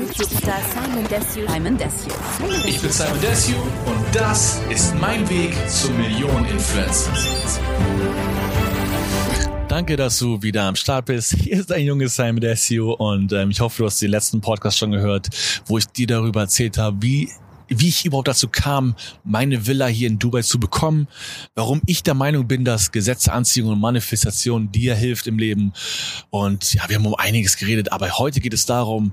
YouTube-Star Simon Desue. Simon Desue. Ich bin Simon Desue und das ist mein Weg zum Millionen-Influencer. Danke, dass du wieder am Start bist. Hier ist ein junges Simon Desue und ähm, ich hoffe, du hast den letzten Podcast schon gehört, wo ich dir darüber erzählt habe, wie wie ich überhaupt dazu kam, meine Villa hier in Dubai zu bekommen, warum ich der Meinung bin, dass Gesetze, Anziehung und Manifestation dir hilft im Leben. Und ja, wir haben um einiges geredet, aber heute geht es darum,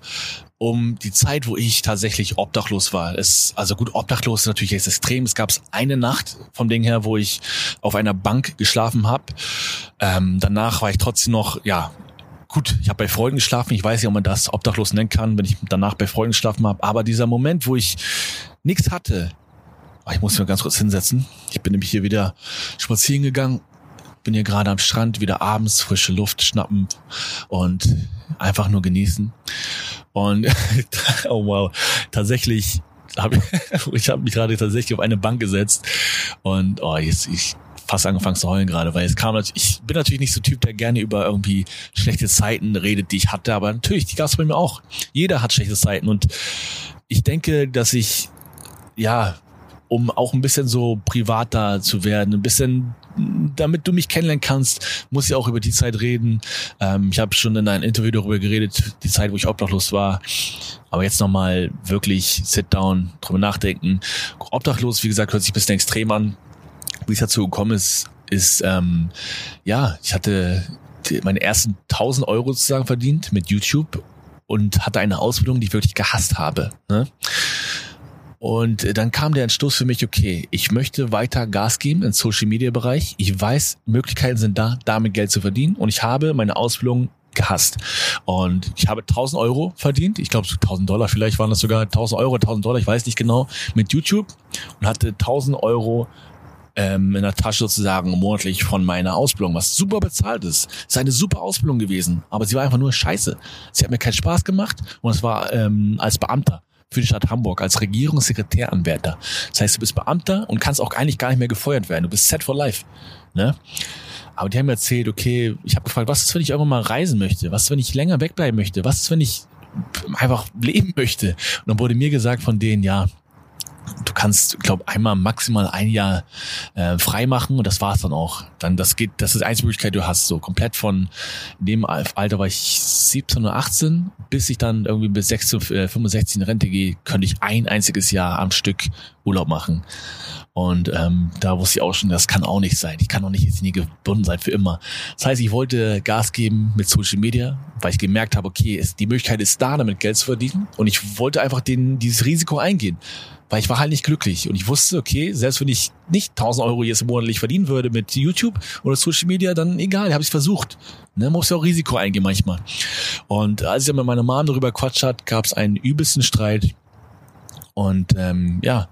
um die Zeit, wo ich tatsächlich obdachlos war. Es, also gut, obdachlos ist natürlich jetzt extrem. Es gab eine Nacht vom Ding her, wo ich auf einer Bank geschlafen habe. Ähm, danach war ich trotzdem noch, ja, gut, ich habe bei Freunden geschlafen. Ich weiß nicht, ob man das obdachlos nennen kann, wenn ich danach bei Freunden geschlafen habe. Aber dieser Moment, wo ich nichts hatte, oh, ich muss mich ganz kurz hinsetzen. Ich bin nämlich hier wieder spazieren gegangen, bin hier gerade am Strand, wieder abends frische Luft schnappen und einfach nur genießen. Und oh wow, tatsächlich habe ich habe mich gerade tatsächlich auf eine Bank gesetzt und oh jetzt ich fast angefangen zu heulen gerade, weil es kam ich bin natürlich nicht so Typ, der gerne über irgendwie schlechte Zeiten redet, die ich hatte, aber natürlich, die gab es bei mir auch. Jeder hat schlechte Zeiten und ich denke, dass ich, ja, um auch ein bisschen so privater zu werden, ein bisschen damit du mich kennenlernen kannst, muss ich auch über die Zeit reden. Ähm, ich habe schon in einem Interview darüber geredet, die Zeit, wo ich obdachlos war. Aber jetzt nochmal wirklich sit down, drüber nachdenken. Obdachlos, wie gesagt, hört sich ein bisschen extrem an wie es dazu gekommen ist, ist, ähm, ja, ich hatte meine ersten 1000 Euro sozusagen verdient mit YouTube und hatte eine Ausbildung, die ich wirklich gehasst habe. Ne? Und dann kam der Entschluss für mich, okay, ich möchte weiter Gas geben im Social Media Bereich. Ich weiß, Möglichkeiten sind da, damit Geld zu verdienen. Und ich habe meine Ausbildung gehasst. Und ich habe 1000 Euro verdient. Ich glaube, 1000 Dollar vielleicht waren das sogar 1000 Euro, 1000 Dollar, ich weiß nicht genau, mit YouTube und hatte 1000 Euro ähm, in der Tasche sozusagen monatlich von meiner Ausbildung, was super bezahlt ist. Es ist eine super Ausbildung gewesen, aber sie war einfach nur scheiße. Sie hat mir keinen Spaß gemacht und es war ähm, als Beamter für die Stadt Hamburg als Regierungssekretäranwärter. Das heißt, du bist Beamter und kannst auch eigentlich gar nicht mehr gefeuert werden. Du bist set for life. Ne? Aber die haben mir erzählt, okay, ich habe gefragt, was ist, wenn ich irgendwann mal reisen möchte? Was ist, wenn ich länger wegbleiben möchte? Was ist, wenn ich einfach leben möchte? Und dann wurde mir gesagt von denen, ja, du kannst, glaube einmal maximal ein Jahr äh, frei machen und das war's dann auch. Dann das geht, das ist die einzige Möglichkeit, die du hast. So komplett von dem Alter war ich 17 oder 18, bis ich dann irgendwie bis 6 äh, 65 in Rente gehe, könnte ich ein einziges Jahr am Stück Urlaub machen. Und ähm, da wusste ich auch schon, das kann auch nicht sein. Ich kann auch nicht jetzt nie gebunden sein für immer. Das heißt, ich wollte Gas geben mit Social Media, weil ich gemerkt habe, okay, es, die Möglichkeit ist da, damit Geld zu verdienen. Und ich wollte einfach den, dieses Risiko eingehen weil ich war halt nicht glücklich und ich wusste, okay, selbst wenn ich nicht 1000 Euro jetzt monatlich verdienen würde mit YouTube oder Social Media, dann egal, habe ich versucht. Ne, muss ja auch Risiko eingehen manchmal. Und als ich dann mit meiner Mom darüber quatscht hat, gab es einen übelsten Streit und ähm, ja,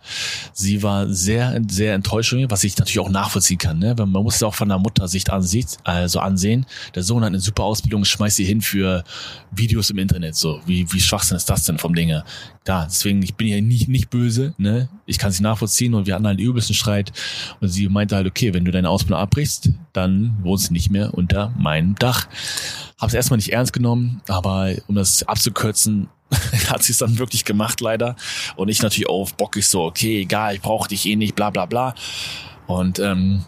sie war sehr, sehr enttäuscht, was ich natürlich auch nachvollziehen kann. Ne? Man muss es auch von der Muttersicht ansieht, also ansehen. Der Sohn hat eine super Ausbildung, schmeißt sie hin für Videos im Internet. So, wie, wie Schwachsinn ist das denn vom Dinge? Da, deswegen, ich bin ja nicht, nicht böse, ne? Ich kann sie nachvollziehen und wir hatten halt den übelsten Streit. Und sie meinte halt, okay, wenn du deine Ausbildung abbrichst, dann wohnst du nicht mehr unter meinem Dach. Hab's erstmal nicht ernst genommen, aber um das abzukürzen, hat sie es dann wirklich gemacht, leider. Und ich natürlich auch bockig so, okay, egal, ich brauche dich eh nicht, bla bla bla. Und ähm,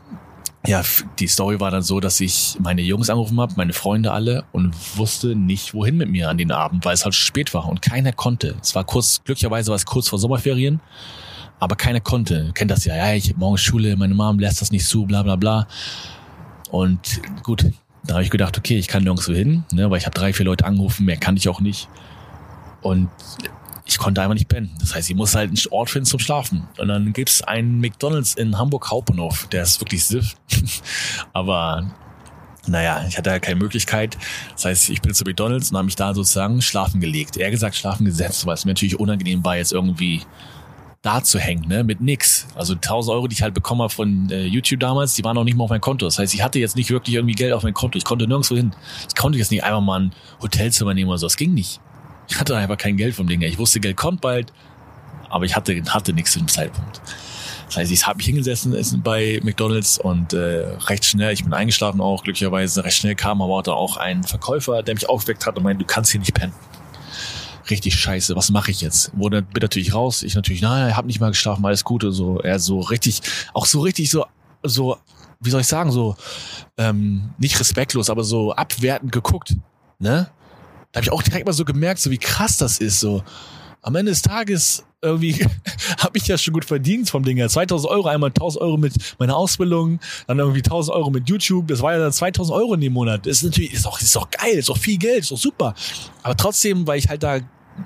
ja, die Story war dann so, dass ich meine Jungs angerufen habe, meine Freunde alle und wusste nicht, wohin mit mir an den Abend, weil es halt spät war und keiner konnte. Es war kurz, glücklicherweise war es kurz vor Sommerferien, aber keiner konnte. Kennt das ja, ja, ich habe morgen Schule, meine Mom lässt das nicht zu, bla bla bla. Und gut, da habe ich gedacht, okay, ich kann nirgendwo hin, ne, weil ich habe drei, vier Leute angerufen, mehr kann ich auch nicht. Und ich konnte einfach nicht pennen. Das heißt, ich muss halt einen Ort finden zum Schlafen. Und dann gibt's einen McDonalds in Hamburg Hauptbahnhof. Der ist wirklich siff. Aber naja, ich hatte ja keine Möglichkeit. Das heißt, ich bin zu McDonalds und habe mich da sozusagen schlafen gelegt. Eher gesagt schlafen gesetzt, weil es mir natürlich unangenehm war, jetzt irgendwie da zu hängen, ne, mit nix. Also 1000 Euro, die ich halt bekommen habe von äh, YouTube damals, die waren noch nicht mal auf mein Konto. Das heißt, ich hatte jetzt nicht wirklich irgendwie Geld auf mein Konto. Ich konnte nirgendwo hin. Ich konnte jetzt nicht einfach mal ein Hotelzimmer nehmen oder so. Das ging nicht. Ich hatte einfach kein Geld vom Ding her. Ich wusste, Geld kommt bald, aber ich hatte, hatte nichts zu dem Zeitpunkt. Das heißt, ich habe mich hingesessen essen bei McDonalds und äh, recht schnell, ich bin eingeschlafen auch, glücklicherweise, recht schnell kam aber da auch ein Verkäufer, der mich aufgeweckt hat und meinte, du kannst hier nicht pennen. richtig scheiße, was mache ich jetzt? Wurde bin natürlich raus, ich natürlich, nein, hab nicht mal geschlafen, alles Gute, so, er so richtig, auch so richtig so, so, wie soll ich sagen, so, ähm, nicht respektlos, aber so abwertend geguckt, ne? Da habe ich auch direkt mal so gemerkt, so wie krass das ist, so. Am Ende des Tages irgendwie habe ich ja schon gut verdient vom Ding her. 2000 Euro, einmal 1000 Euro mit meiner Ausbildung, dann irgendwie 1000 Euro mit YouTube. Das war ja dann 2000 Euro in dem Monat. Das ist natürlich, ist auch, ist auch geil, ist auch viel Geld, ist auch super. Aber trotzdem, weil ich halt da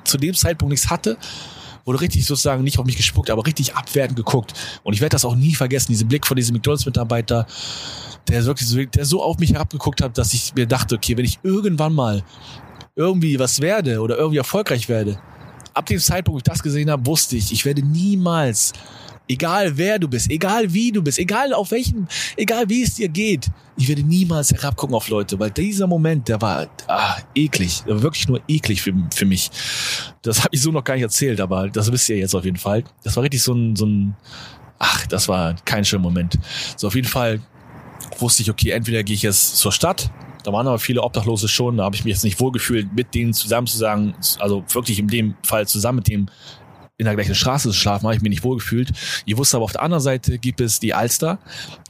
zu dem Zeitpunkt nichts hatte, wurde richtig sozusagen nicht auf mich gespuckt, aber richtig abwertend geguckt. Und ich werde das auch nie vergessen, diesen Blick von diesem McDonalds-Mitarbeiter, der wirklich so, der so auf mich herabgeguckt hat, dass ich mir dachte, okay, wenn ich irgendwann mal irgendwie was werde oder irgendwie erfolgreich werde, ab dem Zeitpunkt, wo ich das gesehen habe, wusste ich, ich werde niemals, egal wer du bist, egal wie du bist, egal auf welchen, egal wie es dir geht, ich werde niemals herabgucken auf Leute, weil dieser Moment, der war ah, eklig, war wirklich nur eklig für, für mich. Das habe ich so noch gar nicht erzählt, aber das wisst ihr jetzt auf jeden Fall. Das war richtig so ein, so ein, ach, das war kein schöner Moment. So auf jeden Fall wusste ich, okay, entweder gehe ich jetzt zur Stadt da waren aber viele Obdachlose schon, da habe ich mich jetzt nicht wohlgefühlt, mit denen zusammen zu sagen, also wirklich in dem Fall zusammen mit dem in der gleichen Straße zu schlafen, habe ich mich nicht wohlgefühlt. Ich wusste aber auf der anderen Seite gibt es die Alster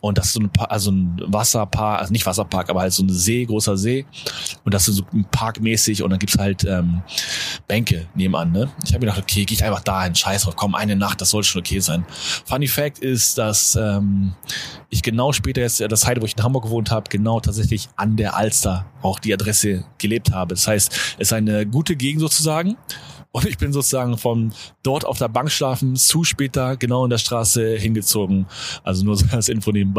und das ist so ein, also ein Wasserpark, also nicht Wasserpark, aber halt so ein See, großer See und das ist so Parkmäßig und dann gibt's halt ähm, Bänke nebenan. Ne? Ich habe mir gedacht, okay, gehe ich einfach dahin, scheiß drauf, komm, eine Nacht, das soll schon okay sein. Funny Fact ist, dass ähm, ich genau später jetzt, das Heide, wo ich in Hamburg gewohnt habe, genau tatsächlich an der Alster auch die Adresse gelebt habe. Das heißt, es ist eine gute Gegend sozusagen und ich bin sozusagen von dort auf der Bank schlafen zu später genau in der Straße hingezogen. Also nur so als Info nebenbei.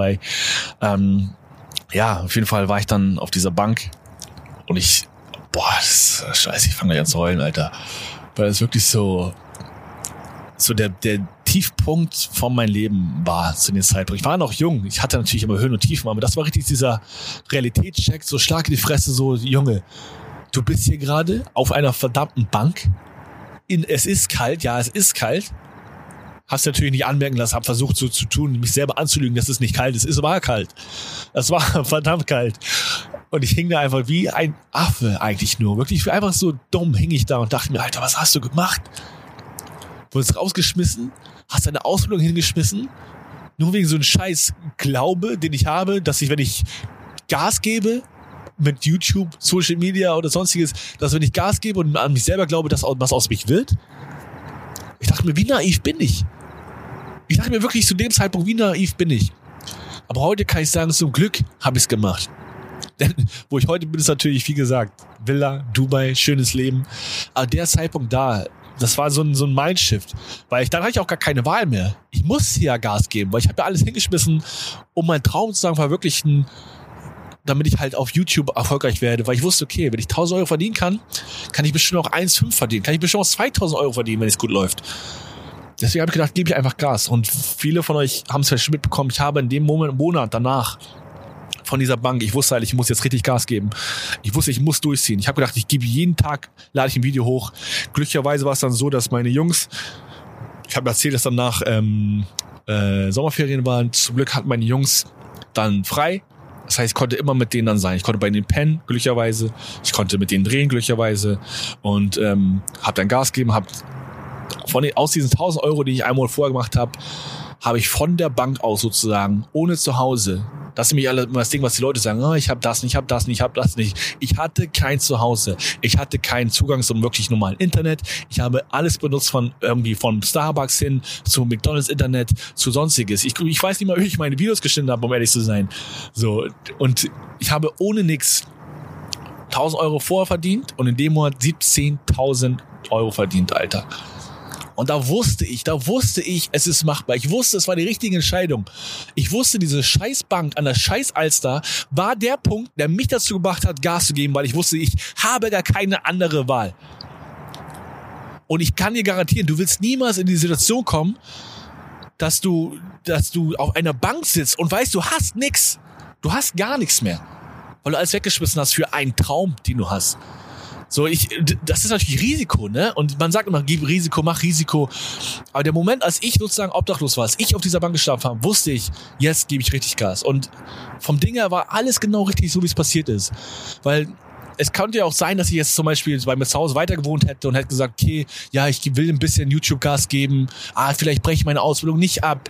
Ähm, ja, auf jeden Fall war ich dann auf dieser Bank und ich, boah, das ist scheiße, ich fange gleich an zu heulen, Alter. Weil es wirklich so, so der, der Tiefpunkt von meinem Leben war zu dem Zeitpunkt. Ich war noch jung, ich hatte natürlich immer Höhen und Tiefen, aber das war richtig dieser Realitätscheck, so schlag in die Fresse, so, Junge, du bist hier gerade auf einer verdammten Bank in, es ist kalt, ja, es ist kalt. Hast natürlich nicht anmerken lassen, hab versucht so zu tun, mich selber anzulügen, dass es nicht kalt ist. Es war kalt. Es war verdammt kalt. Und ich hing da einfach wie ein Affe eigentlich nur. Wirklich einfach so dumm hing ich da und dachte mir, Alter, was hast du gemacht? Wurdest rausgeschmissen? Hast deine Ausbildung hingeschmissen? Nur wegen so einem scheiß Glaube, den ich habe, dass ich, wenn ich Gas gebe, mit YouTube, Social Media oder sonstiges, dass wenn ich Gas gebe und an mich selber glaube, dass was aus mich wird, ich dachte mir, wie naiv bin ich? Ich dachte mir wirklich zu dem Zeitpunkt, wie naiv bin ich? Aber heute kann ich sagen, zum Glück habe ich es gemacht. Denn wo ich heute bin, ist natürlich, wie gesagt, Villa, Dubai, schönes Leben. Aber der Zeitpunkt da, das war so ein, so ein Mindshift. Weil ich, dann hatte ich auch gar keine Wahl mehr. Ich muss ja Gas geben, weil ich habe ja alles hingeschmissen, um meinen Traum sozusagen verwirklichen damit ich halt auf YouTube erfolgreich werde, weil ich wusste, okay, wenn ich 1000 Euro verdienen kann, kann ich bestimmt auch 1,5 verdienen, kann ich bestimmt auch 2000 Euro verdienen, wenn es gut läuft. Deswegen habe ich gedacht, gebe ich einfach Gas. Und viele von euch haben es vielleicht mitbekommen, ich habe in dem Moment, Monat danach von dieser Bank, ich wusste halt, ich muss jetzt richtig Gas geben. Ich wusste, ich muss durchziehen. Ich habe gedacht, ich gebe jeden Tag, lade ich ein Video hoch. Glücklicherweise war es dann so, dass meine Jungs, ich habe erzählt, dass danach ähm, äh, Sommerferien waren. Zum Glück hatten meine Jungs dann frei das heißt, ich konnte immer mit denen dann sein. Ich konnte bei denen pennen, glücklicherweise. Ich konnte mit denen drehen, glücklicherweise. Und ähm, habe dann Gas gegeben, habe von den, aus diesen 1000 Euro, die ich einmal vorher gemacht habe, habe ich von der Bank aus sozusagen, ohne zu Hause, das ist nämlich alle das Ding, was die Leute sagen, oh, ich habe das nicht, ich habe das nicht, ich habe das nicht. Ich hatte kein Zuhause. Ich hatte keinen Zugang zum wirklich normalen Internet. Ich habe alles benutzt von irgendwie von Starbucks hin zu McDonald's Internet zu sonstiges. Ich, ich weiß nicht mal, wie ich meine Videos geschnitten habe, um ehrlich zu sein. So und ich habe ohne nix 1000 Euro vorher verdient und in dem Monat 17.000 Euro verdient, Alter. Und da wusste ich, da wusste ich, es ist machbar. Ich wusste, es war die richtige Entscheidung. Ich wusste, diese Scheißbank an der Scheiß-Alster war der Punkt, der mich dazu gebracht hat, Gas zu geben, weil ich wusste, ich habe gar keine andere Wahl. Und ich kann dir garantieren, du willst niemals in die Situation kommen, dass du, dass du auf einer Bank sitzt und weißt, du hast nix. Du hast gar nichts mehr. Weil du alles weggeschmissen hast für einen Traum, den du hast. So, ich, das ist natürlich Risiko, ne? Und man sagt immer, gib Risiko, mach Risiko. Aber der Moment, als ich sozusagen obdachlos war, als ich auf dieser Bank geschlafen habe, wusste ich, jetzt gebe ich richtig Gas. Und vom Ding her war alles genau richtig, so wie es passiert ist. Weil es könnte ja auch sein, dass ich jetzt zum Beispiel bei mir zu Hause weiter gewohnt hätte und hätte gesagt, okay, ja, ich will ein bisschen YouTube-Gas geben, ah, vielleicht breche ich meine Ausbildung nicht ab,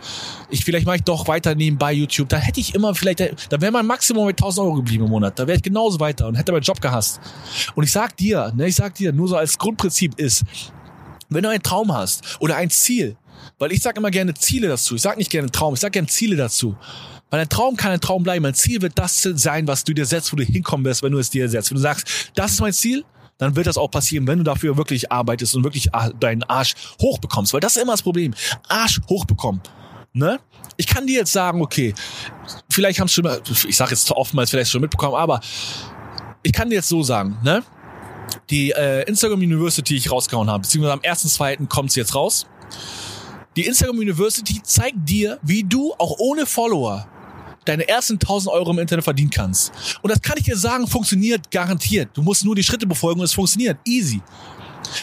ich vielleicht mache ich doch weiter nebenbei YouTube, da hätte ich immer vielleicht, da wäre mein Maximum mit 1000 Euro geblieben im Monat, da wäre ich genauso weiter und hätte meinen Job gehasst. Und ich sag dir, ne, ich sag dir, nur so als Grundprinzip ist, wenn du einen Traum hast oder ein Ziel, weil ich sage immer gerne Ziele dazu, ich sage nicht gerne Traum, ich sage gerne Ziele dazu. Weil ein Traum kann ein Traum bleiben. Ein Ziel wird das sein, was du dir setzt, wo du hinkommen wirst, wenn du es dir setzt. Wenn du sagst, das ist mein Ziel, dann wird das auch passieren, wenn du dafür wirklich arbeitest und wirklich deinen Arsch hochbekommst. Weil das ist immer das Problem. Arsch hochbekommen. Ne? Ich kann dir jetzt sagen, okay, vielleicht haben schon, ich sage jetzt oftmals vielleicht schon mitbekommen, aber ich kann dir jetzt so sagen, ne? Die äh, Instagram University, die ich rausgehauen habe, beziehungsweise am 1.2. kommt sie jetzt raus. Die Instagram University zeigt dir, wie du auch ohne Follower deine ersten 1000 Euro im Internet verdienen kannst. Und das kann ich dir sagen, funktioniert garantiert. Du musst nur die Schritte befolgen und es funktioniert. Easy.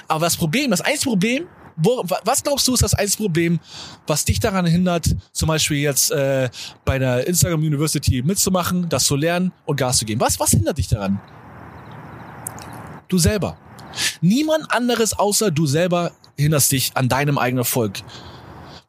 Aber das Problem, das einzige Problem, wo, was glaubst du ist das einzige Problem, was dich daran hindert, zum Beispiel jetzt äh, bei der Instagram University mitzumachen, das zu lernen und Gas zu geben? Was, was hindert dich daran? Du selber. Niemand anderes außer du selber hinderst dich an deinem eigenen Erfolg.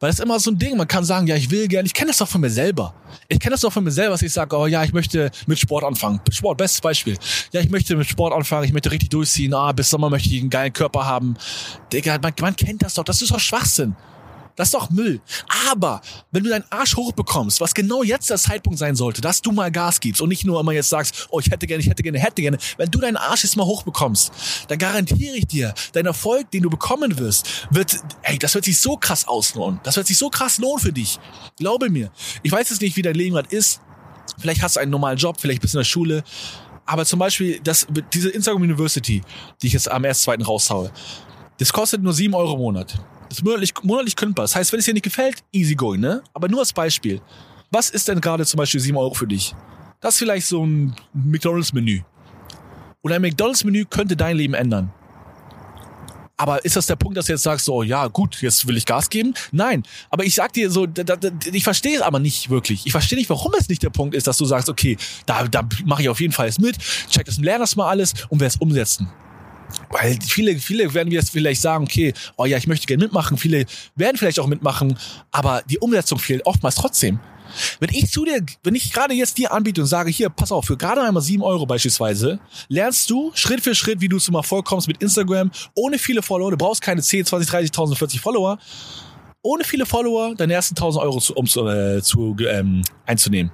Weil das ist immer so ein Ding, man kann sagen, ja, ich will gerne, ich kenne das doch von mir selber. Ich kenne das doch von mir selber, dass ich sage, oh ja, ich möchte mit Sport anfangen. Sport, bestes Beispiel. Ja, ich möchte mit Sport anfangen, ich möchte richtig durchziehen, ah, bis Sommer möchte ich einen geilen Körper haben. Digga, man, man kennt das doch, das ist doch Schwachsinn. Das ist doch Müll. Aber wenn du deinen Arsch hochbekommst, was genau jetzt der Zeitpunkt sein sollte, dass du mal Gas gibst und nicht nur immer jetzt sagst, oh, ich hätte gerne, ich hätte gerne, hätte gerne. Wenn du deinen Arsch jetzt mal hochbekommst, dann garantiere ich dir, dein Erfolg, den du bekommen wirst, wird, ey, das wird sich so krass auslohnen. Das wird sich so krass lohnen für dich. Glaube mir. Ich weiß jetzt nicht, wie dein Leben gerade ist. Vielleicht hast du einen normalen Job, vielleicht bist du in der Schule. Aber zum Beispiel, das, diese Instagram University, die ich jetzt am 1.2. raushaue, das kostet nur sieben Euro im Monat. Das ist monatlich, monatlich kündbar. Das heißt, wenn es dir nicht gefällt, easy going, ne? Aber nur als Beispiel. Was ist denn gerade zum Beispiel 7 Euro für dich? Das ist vielleicht so ein McDonalds-Menü. Und ein McDonalds-Menü könnte dein Leben ändern. Aber ist das der Punkt, dass du jetzt sagst, so, ja, gut, jetzt will ich Gas geben? Nein. Aber ich sag dir so, da, da, ich verstehe es aber nicht wirklich. Ich verstehe nicht, warum es nicht der Punkt ist, dass du sagst, okay, da, da mache ich auf jeden Fall jetzt mit, check das und lerne das mal alles und werde es umsetzen. Weil viele, viele werden jetzt vielleicht sagen, okay, oh ja, ich möchte gerne mitmachen. Viele werden vielleicht auch mitmachen, aber die Umsetzung fehlt oftmals trotzdem. Wenn ich zu dir, wenn ich gerade jetzt dir anbiete und sage, hier, pass auf, für gerade einmal sieben Euro beispielsweise, lernst du Schritt für Schritt, wie du zum Erfolg kommst mit Instagram, ohne viele Follower, du brauchst keine 10, 20, 30.000, 40 Follower, ohne viele Follower deine ersten 1000 Euro zu, um äh, zu, ähm, einzunehmen.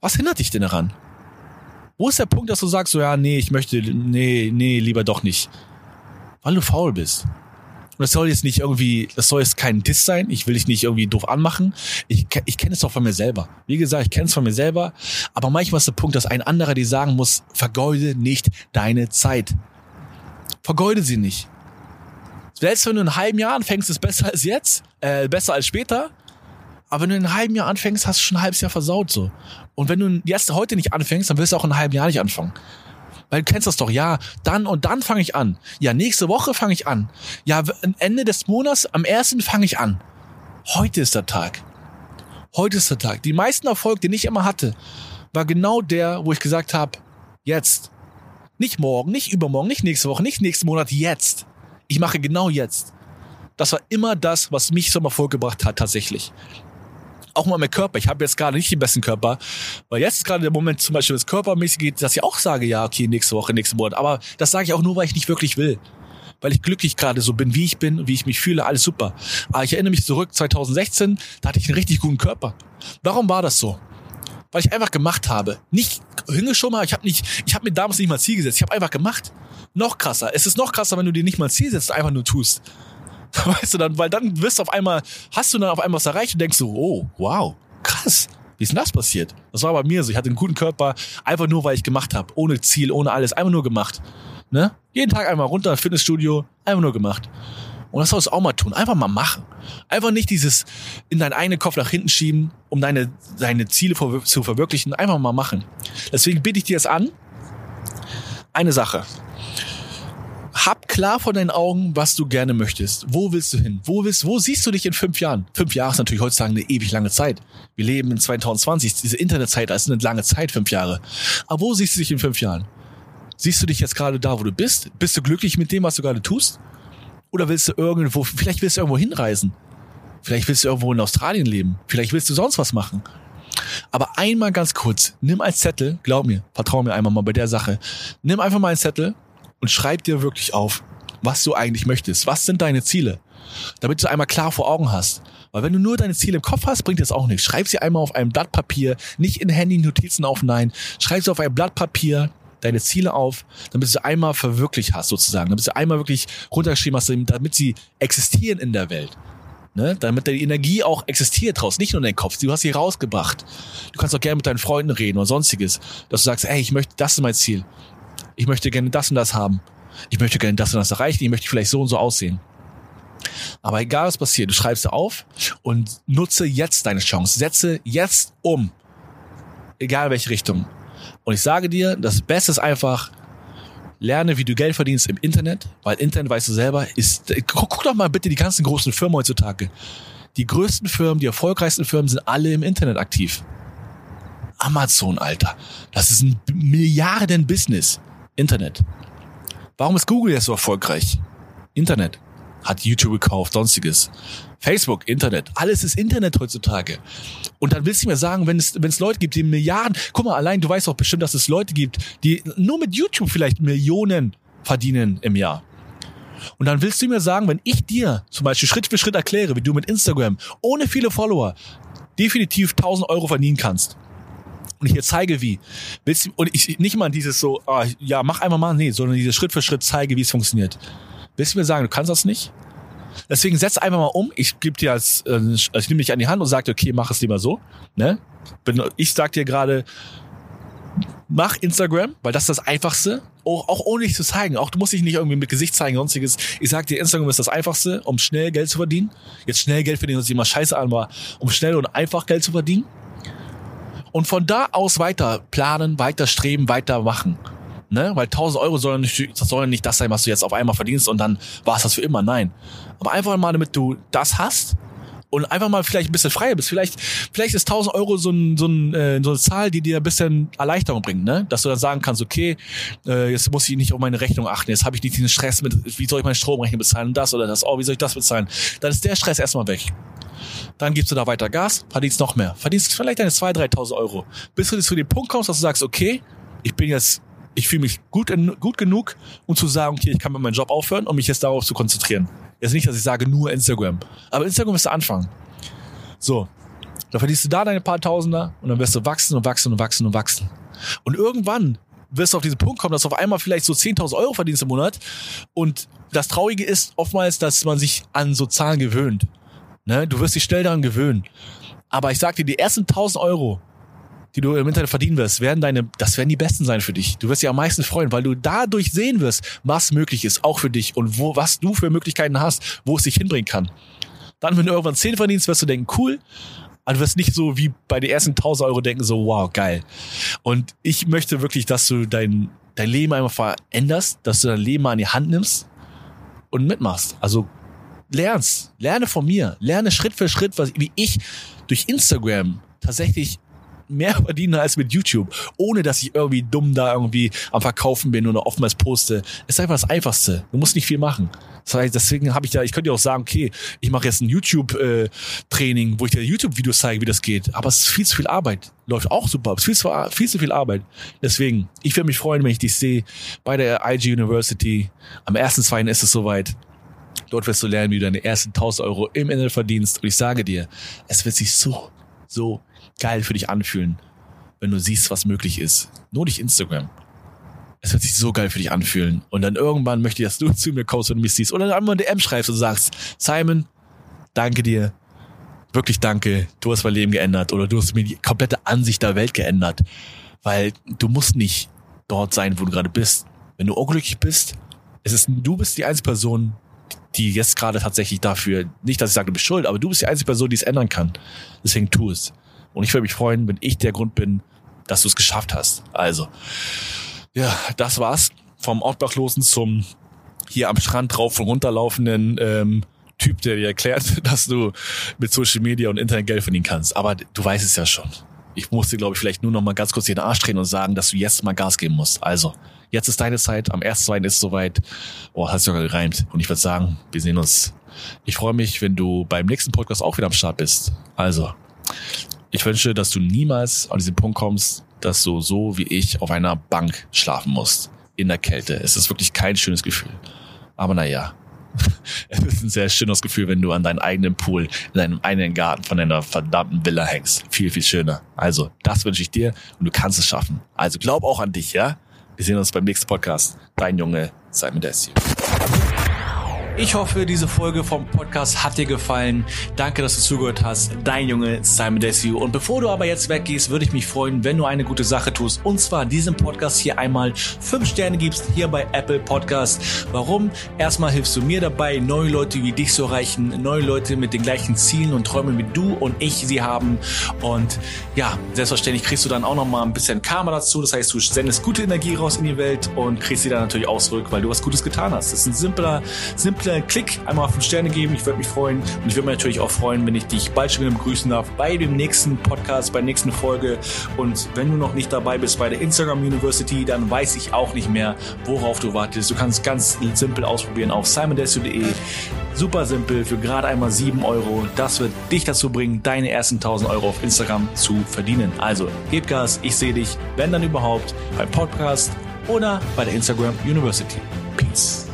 Was hindert dich denn daran? Wo ist der Punkt, dass du sagst, so, ja, nee, ich möchte, nee, nee, lieber doch nicht? Weil du faul bist. Und das soll jetzt nicht irgendwie, das soll jetzt kein Diss sein. Ich will dich nicht irgendwie doof anmachen. Ich, ich kenne es doch von mir selber. Wie gesagt, ich kenne es von mir selber. Aber manchmal ist der Punkt, dass ein anderer dir sagen muss, vergeude nicht deine Zeit. Vergeude sie nicht. Selbst wenn du in einem halben Jahr anfängst, ist besser als jetzt, äh, besser als später. Aber wenn du in einem halben Jahr anfängst, hast du schon ein halbes Jahr versaut so. Und wenn du jetzt heute nicht anfängst, dann wirst du auch in einem halben Jahr nicht anfangen. Weil du kennst das doch, ja, dann und dann fange ich an. Ja, nächste Woche fange ich an. Ja, Ende des Monats, am ersten fange ich an. Heute ist der Tag. Heute ist der Tag. Die meisten Erfolg, den ich immer hatte, war genau der, wo ich gesagt habe, jetzt. Nicht morgen, nicht übermorgen, nicht nächste Woche, nicht nächsten Monat, jetzt. Ich mache genau jetzt. Das war immer das, was mich zum Erfolg gebracht hat, tatsächlich auch mal mein Körper. Ich habe jetzt gerade nicht den besten Körper, weil jetzt ist gerade der Moment zum Beispiel, das körpermäßig geht, dass ich auch sage, ja, okay, nächste Woche, nächsten Monat. Aber das sage ich auch nur, weil ich nicht wirklich will. Weil ich glücklich gerade so bin, wie ich bin, wie ich mich fühle, alles super. Aber ich erinnere mich zurück, 2016, da hatte ich einen richtig guten Körper. Warum war das so? Weil ich einfach gemacht habe. Nicht hingeschoben habe, ich habe nicht, ich habe mir damals nicht mal Ziel gesetzt, ich habe einfach gemacht. Noch krasser. Es ist noch krasser, wenn du dir nicht mal Ziel setzt, einfach nur tust. Weißt du dann, weil dann wirst du auf einmal, hast du dann auf einmal was erreicht und denkst so, oh, wow, krass. Wie ist denn das passiert? Das war bei mir so. Ich hatte einen guten Körper, einfach nur, weil ich gemacht habe. Ohne Ziel, ohne alles. Einfach nur gemacht. Ne? Jeden Tag einmal runter Fitnessstudio, einfach nur gemacht. Und das sollst du auch mal tun. Einfach mal machen. Einfach nicht dieses in deinen eigenen Kopf nach hinten schieben, um deine, deine Ziele zu verwirklichen. Einfach mal machen. Deswegen biete ich dir das an. Eine Sache hab klar vor deinen Augen, was du gerne möchtest. Wo willst du hin? Wo willst, wo siehst du dich in fünf Jahren? Fünf Jahre ist natürlich heutzutage eine ewig lange Zeit. Wir leben in 2020. Diese Internetzeit ist eine lange Zeit, fünf Jahre. Aber wo siehst du dich in fünf Jahren? Siehst du dich jetzt gerade da, wo du bist? Bist du glücklich mit dem, was du gerade tust? Oder willst du irgendwo, vielleicht willst du irgendwo hinreisen? Vielleicht willst du irgendwo in Australien leben. Vielleicht willst du sonst was machen. Aber einmal ganz kurz, nimm einen Zettel, glaub mir, vertrau mir einmal mal bei der Sache. Nimm einfach mal einen Zettel und schreib dir wirklich auf, was du eigentlich möchtest. Was sind deine Ziele? Damit du einmal klar vor Augen hast. Weil wenn du nur deine Ziele im Kopf hast, bringt das auch nichts. Schreib sie einmal auf einem Blatt Papier, nicht in Handy-Notizen auf, nein. Schreib sie auf ein Blatt Papier, deine Ziele auf, damit du sie einmal verwirklicht hast, sozusagen. Damit du sie einmal wirklich runtergeschrieben hast, damit sie existieren in der Welt. Ne? Damit die Energie auch existiert draus, nicht nur in deinem Kopf. Du hast sie rausgebracht. Du kannst auch gerne mit deinen Freunden reden oder sonstiges, dass du sagst, ey, ich möchte, das ist mein Ziel. Ich möchte gerne das und das haben. Ich möchte gerne das und das erreichen. Ich möchte vielleicht so und so aussehen. Aber egal was passiert, du schreibst auf und nutze jetzt deine Chance. Setze jetzt um. Egal welche Richtung. Und ich sage dir, das Beste ist einfach, lerne, wie du Geld verdienst im Internet, weil Internet, weißt du selber, ist, guck, guck doch mal bitte die ganzen großen Firmen heutzutage. Die größten Firmen, die erfolgreichsten Firmen sind alle im Internet aktiv. Amazon, Alter. Das ist ein Milliarden-Business. Internet. Warum ist Google jetzt so erfolgreich? Internet. Hat YouTube gekauft, sonstiges. Facebook, Internet. Alles ist Internet heutzutage. Und dann willst du mir sagen, wenn es, wenn es Leute gibt, die Milliarden, guck mal, allein du weißt doch bestimmt, dass es Leute gibt, die nur mit YouTube vielleicht Millionen verdienen im Jahr. Und dann willst du mir sagen, wenn ich dir zum Beispiel Schritt für Schritt erkläre, wie du mit Instagram ohne viele Follower definitiv 1000 Euro verdienen kannst. Und ich dir zeige, wie. Willst du, und ich nicht mal dieses so, ah, ja, mach einmal mal, nee, sondern dieses Schritt für Schritt zeige, wie es funktioniert. Willst du mir sagen, du kannst das nicht? Deswegen setz einfach mal um. Ich gebe dir als, äh, ich nehme dich an die Hand und sage, okay, mach es lieber so. Ne? Ich sag dir gerade, mach Instagram, weil das ist das Einfachste. Auch, auch ohne dich zu zeigen. Auch du musst dich nicht irgendwie mit Gesicht zeigen, sonstiges. Ich sag dir, Instagram ist das Einfachste, um schnell Geld zu verdienen. Jetzt schnell Geld verdienen, das sich immer scheiße an, aber um schnell und einfach Geld zu verdienen. Und von da aus weiter planen, weiter streben, weiter machen ne? Weil 1000 Euro sollen nicht, das soll nicht das sein, was du jetzt auf einmal verdienst und dann war es das für immer. Nein. Aber einfach mal, damit du das hast und einfach mal vielleicht ein bisschen freier bist. Vielleicht, vielleicht ist 1000 Euro so, ein, so, ein, äh, so eine Zahl, die dir ein bisschen Erleichterung bringt, ne? Dass du dann sagen kannst, okay, äh, jetzt muss ich nicht auf meine Rechnung achten, jetzt habe ich nicht diesen Stress mit, wie soll ich meine Stromrechnung bezahlen und das oder das, oh, wie soll ich das bezahlen? Dann ist der Stress erstmal weg. Dann gibst du da weiter Gas, verdienst noch mehr. Verdienst vielleicht deine 2.000, 3.000 Euro. Bis du zu dem Punkt kommst, dass du sagst, okay, ich bin jetzt ich fühle mich gut, gut genug, um zu sagen, okay, ich kann mit meinem Job aufhören, um mich jetzt darauf zu konzentrieren. Jetzt nicht, dass ich sage, nur Instagram. Aber Instagram ist der Anfang. So. Dann verdienst du da deine paar Tausender und dann wirst du wachsen und wachsen und wachsen und wachsen. Und irgendwann wirst du auf diesen Punkt kommen, dass du auf einmal vielleicht so 10.000 Euro verdienst im Monat. Und das Traurige ist oftmals, dass man sich an so Zahlen gewöhnt. Ne? Du wirst dich schnell daran gewöhnen. Aber ich sag dir, die ersten 1.000 Euro, die du im Internet verdienen wirst, werden deine, das werden die besten sein für dich. Du wirst dich am meisten freuen, weil du dadurch sehen wirst, was möglich ist, auch für dich und wo, was du für Möglichkeiten hast, wo es dich hinbringen kann. Dann, wenn du irgendwann 10 verdienst, wirst du denken, cool, aber du wirst nicht so wie bei den ersten 1000 Euro denken, so, wow, geil. Und ich möchte wirklich, dass du dein, dein Leben einmal veränderst, dass du dein Leben mal in die Hand nimmst und mitmachst. Also lernst, lerne von mir, lerne Schritt für Schritt, was, wie ich durch Instagram tatsächlich mehr verdiene als mit YouTube, ohne dass ich irgendwie dumm da irgendwie am Verkaufen bin oder oftmals poste. ist einfach das Einfachste. Du musst nicht viel machen. Das heißt, deswegen habe ich ja, ich könnte ja auch sagen, okay, ich mache jetzt ein YouTube-Training, äh, wo ich dir YouTube-Videos zeige, wie das geht. Aber es ist viel zu viel Arbeit. Läuft auch super. Es ist viel zu, viel zu viel Arbeit. Deswegen, ich würde mich freuen, wenn ich dich sehe bei der IG University. Am 1.2. ist es soweit. Dort wirst du lernen, wie du deine ersten 1000 Euro im Internet verdienst. Und ich sage dir, es wird sich so, so geil für dich anfühlen, wenn du siehst, was möglich ist. Nur durch Instagram. Es wird sich so geil für dich anfühlen. Und dann irgendwann möchte ich, dass du zu mir kommst und mich siehst. Oder dann einmal eine DM schreibst und sagst, Simon, danke dir. Wirklich danke. Du hast mein Leben geändert. Oder du hast mir die komplette Ansicht der Welt geändert. Weil du musst nicht dort sein, wo du gerade bist. Wenn du unglücklich bist, es ist, du bist die einzige Person, die jetzt gerade tatsächlich dafür, nicht, dass ich sage, du bist schuld, aber du bist die einzige Person, die es ändern kann. Deswegen tu es. Und ich würde mich freuen, wenn ich der Grund bin, dass du es geschafft hast. Also, ja, das war's vom Obdachlosen zum hier am Strand drauf und runterlaufenden ähm, Typ, der dir erklärt, dass du mit Social Media und Internet Geld verdienen kannst. Aber du weißt es ja schon. Ich muss dir, glaube ich, vielleicht nur noch mal ganz kurz den Arsch drehen und sagen, dass du jetzt mal Gas geben musst. Also, Jetzt ist deine Zeit. Am 1.2. ist es soweit. Oh, hast du sogar gereimt. Und ich würde sagen, wir sehen uns. Ich freue mich, wenn du beim nächsten Podcast auch wieder am Start bist. Also, ich wünsche, dass du niemals an diesen Punkt kommst, dass du so wie ich auf einer Bank schlafen musst. In der Kälte. Es ist wirklich kein schönes Gefühl. Aber naja, es ist ein sehr schönes Gefühl, wenn du an deinem eigenen Pool, in deinem eigenen Garten von deiner verdammten Villa hängst. Viel, viel schöner. Also, das wünsche ich dir und du kannst es schaffen. Also glaub auch an dich, ja? Wir sehen uns beim nächsten Podcast. Dein Junge Simon Desio. Ich hoffe, diese Folge vom Podcast hat dir gefallen. Danke, dass du zugehört hast. Dein Junge Simon Desue. Und bevor du aber jetzt weggehst, würde ich mich freuen, wenn du eine gute Sache tust. Und zwar diesem Podcast hier einmal fünf Sterne gibst hier bei Apple Podcast. Warum? Erstmal hilfst du mir dabei, neue Leute wie dich zu erreichen, neue Leute mit den gleichen Zielen und Träumen wie du und ich sie haben. Und ja, selbstverständlich kriegst du dann auch noch mal ein bisschen Karma dazu. Das heißt, du sendest gute Energie raus in die Welt und kriegst sie dann natürlich auch zurück, weil du was Gutes getan hast. Das ist ein simpler, simpler kleinen Klick, einmal fünf Sterne geben. Ich würde mich freuen. Und ich würde mich natürlich auch freuen, wenn ich dich bald schon wieder begrüßen darf bei dem nächsten Podcast, bei der nächsten Folge. Und wenn du noch nicht dabei bist bei der Instagram University, dann weiß ich auch nicht mehr, worauf du wartest. Du kannst ganz simpel ausprobieren auf simondesio.de. Super simpel, für gerade einmal sieben Euro. Das wird dich dazu bringen, deine ersten 1000 Euro auf Instagram zu verdienen. Also, gib Gas, ich sehe dich, wenn dann überhaupt, beim Podcast oder bei der Instagram University. Peace.